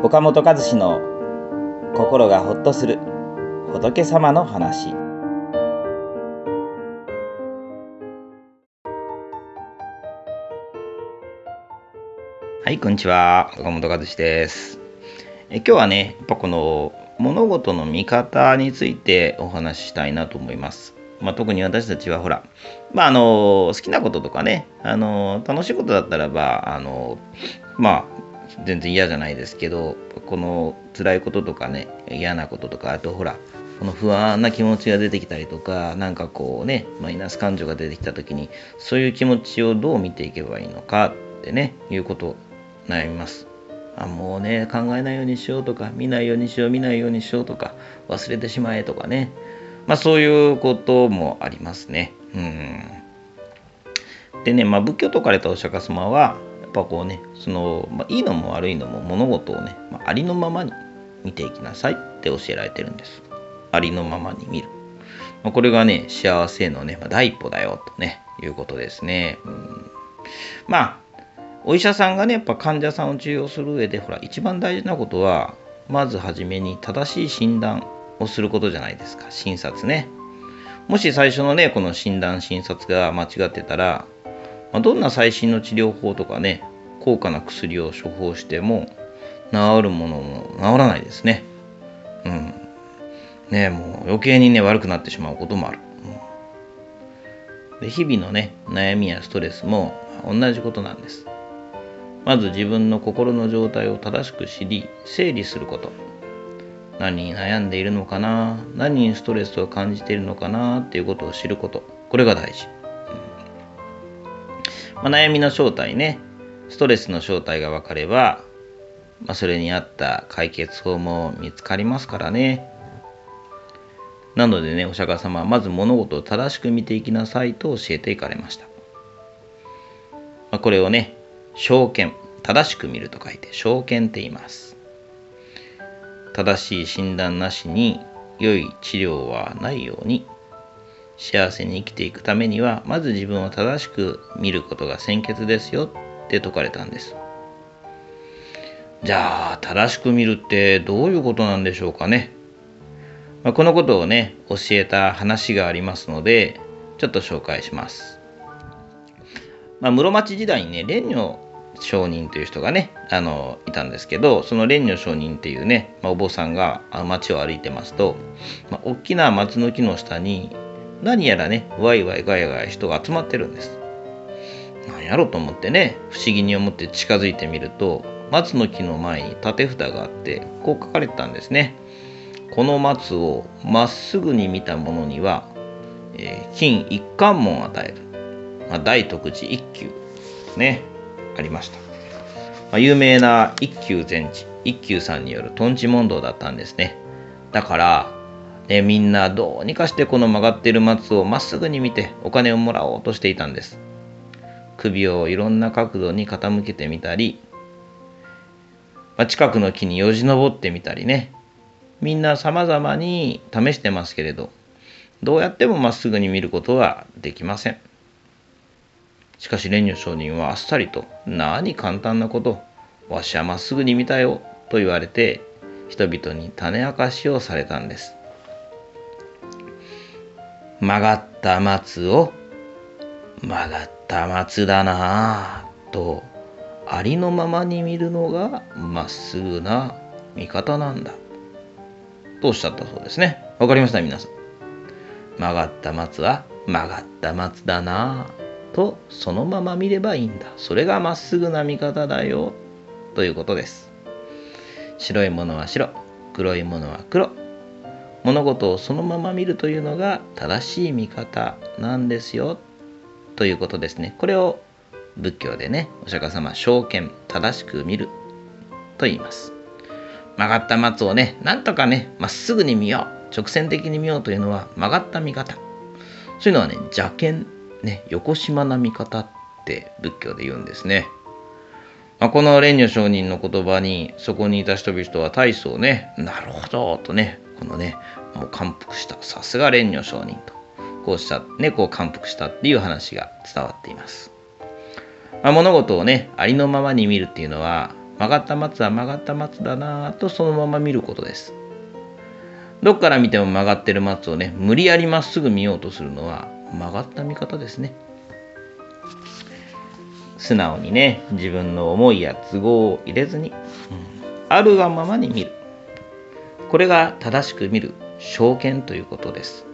岡本和志の心がほっとする仏様の話。はいこんにちは。岡本和志です。え今日はねやっぱこの物事の見方についてお話ししたいなと思います。まあ、特に私たちはほら、まあ、あの好きなこととかねあの楽しいことだったらばあのまあ全然嫌じゃないですけどこの辛いこととかね嫌なこととかあとほらこの不安な気持ちが出てきたりとか何かこうねマイナス感情が出てきた時にそういう気持ちをどう見ていけばいいのかってねいうこと悩みます。あもうね考えないようにしようとか見ないようにしよう見ないようにしようとか忘れてしまえとかね。まあそういうこともありますね。うん。でね、まあ、仏教とかれたお釈迦様はっぱこうねその、まあ、いいのも悪いのも物事をね、まあ、ありのままに見ていきなさいって教えられてるんです。ありのままに見る、まあ、これがね幸せのね、ま、第一歩だよとねいうことですね、うん、まあお医者さんがねやっぱ患者さんを治療する上でほら一番大事なことはまずはじめに正しい診断をすることじゃないですか。診察ね。もし最初のねこの診断診察が間違ってたらまあ、どんな最新の治療法とかね高価な薬を処方しても治るものも治らないですね。うん。ねもう余計にね悪くなってしまうこともある、うん、で日々のね悩みやストレスも同じことなんです。まず自分の心の状態を正しく知り整理すること。何に悩んでいるのかな何にストレスを感じているのかなっていうことを知ること。これが大事。まあ、悩みの正体ねストレスの正体が分かれば、まあ、それに合った解決法も見つかりますからね。なのでねお釈迦様はまず物事を正しく見ていきなさいと教えていかれました、まあ、これをね証券正しく見ると書いて証券って言います。正しい診断なしに良い治療はないように幸せに生きていくためにはまず自分を正しく見ることが先決ですよって説かれたんです。じゃあ正しく見るってどういうことなんでしょうかね、まあ、このことをね教えた話がありますのでちょっと紹介します、まあ、室町時代にね蓮如上人という人がねあのいたんですけどその蓮如上人っていうね、まあ、お坊さんが街を歩いてますと、まあ、大きな松の木の下に何やらね、ワイワイガヤガヤ人が集まってるんです。何やろと思ってね、不思議に思って近づいてみると、松の木の前に縦札があって、こう書かれてたんですね。この松をまっすぐに見た者には、えー、金一貫門を与える。まあ、大徳寺一休。ね、ありました。まあ、有名な一休禅師、一休さんによるとんち問答だったんですね。だから、でみんなどうにかしてこの曲がっている松をまっすぐに見てお金をもらおうとしていたんです。首をいろんな角度に傾けてみたり、まあ、近くの木によじ登ってみたりね。みんな様々に試してますけれどどうやってもまっすぐに見ることはできません。しかし蓮如上人はあっさりと何簡単なことわしはまっすぐに見たよと言われて人々に種明かしをされたんです。曲がった松を曲がった松だなぁとありのままに見るのがまっすぐな見方なんだとおっしゃったそうですね。わかりました皆さん。曲がった松は曲がった松だなぁとそのまま見ればいいんだ。それがまっすぐな見方だよということです。白いものは白黒いものは黒物事をそのまま見るというのが正しい見方なんですよということですね。これを仏教でね、お釈迦様、証券、正しく見ると言います。曲がった松をね、なんとかね、まっすぐに見よう、直線的に見ようというのは曲がった見方。そういうのはね、邪剣、ね、横島な見方って仏教で言うんですね。まあ、この蓮如上人の言葉にそこにいた人々は大層ね、なるほどとね、このね、もう感服した。さすが蓮如上人と。こうした、ね、こう感服したっていう話が伝わっています。まあ、物事をね、ありのままに見るっていうのは、曲がった松は曲がった松だなぁとそのまま見ることですどっから見ても曲がってる松をね無理やりまっすぐ見ようとするのは曲がった見方ですね素直にね自分の思いや都合を入れずに、うん、あるがままに見るこれが正しく見る証券ということです。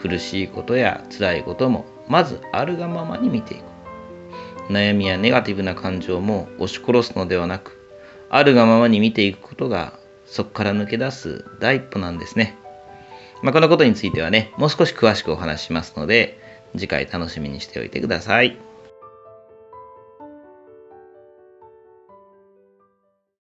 苦しいことや辛いこともまずあるがままに見ていく悩みやネガティブな感情も押し殺すのではなくあるがままに見ていくことがそこから抜け出す第一歩なんですね、まあ、このことについてはねもう少し詳しくお話ししますので次回楽しみにしておいてください。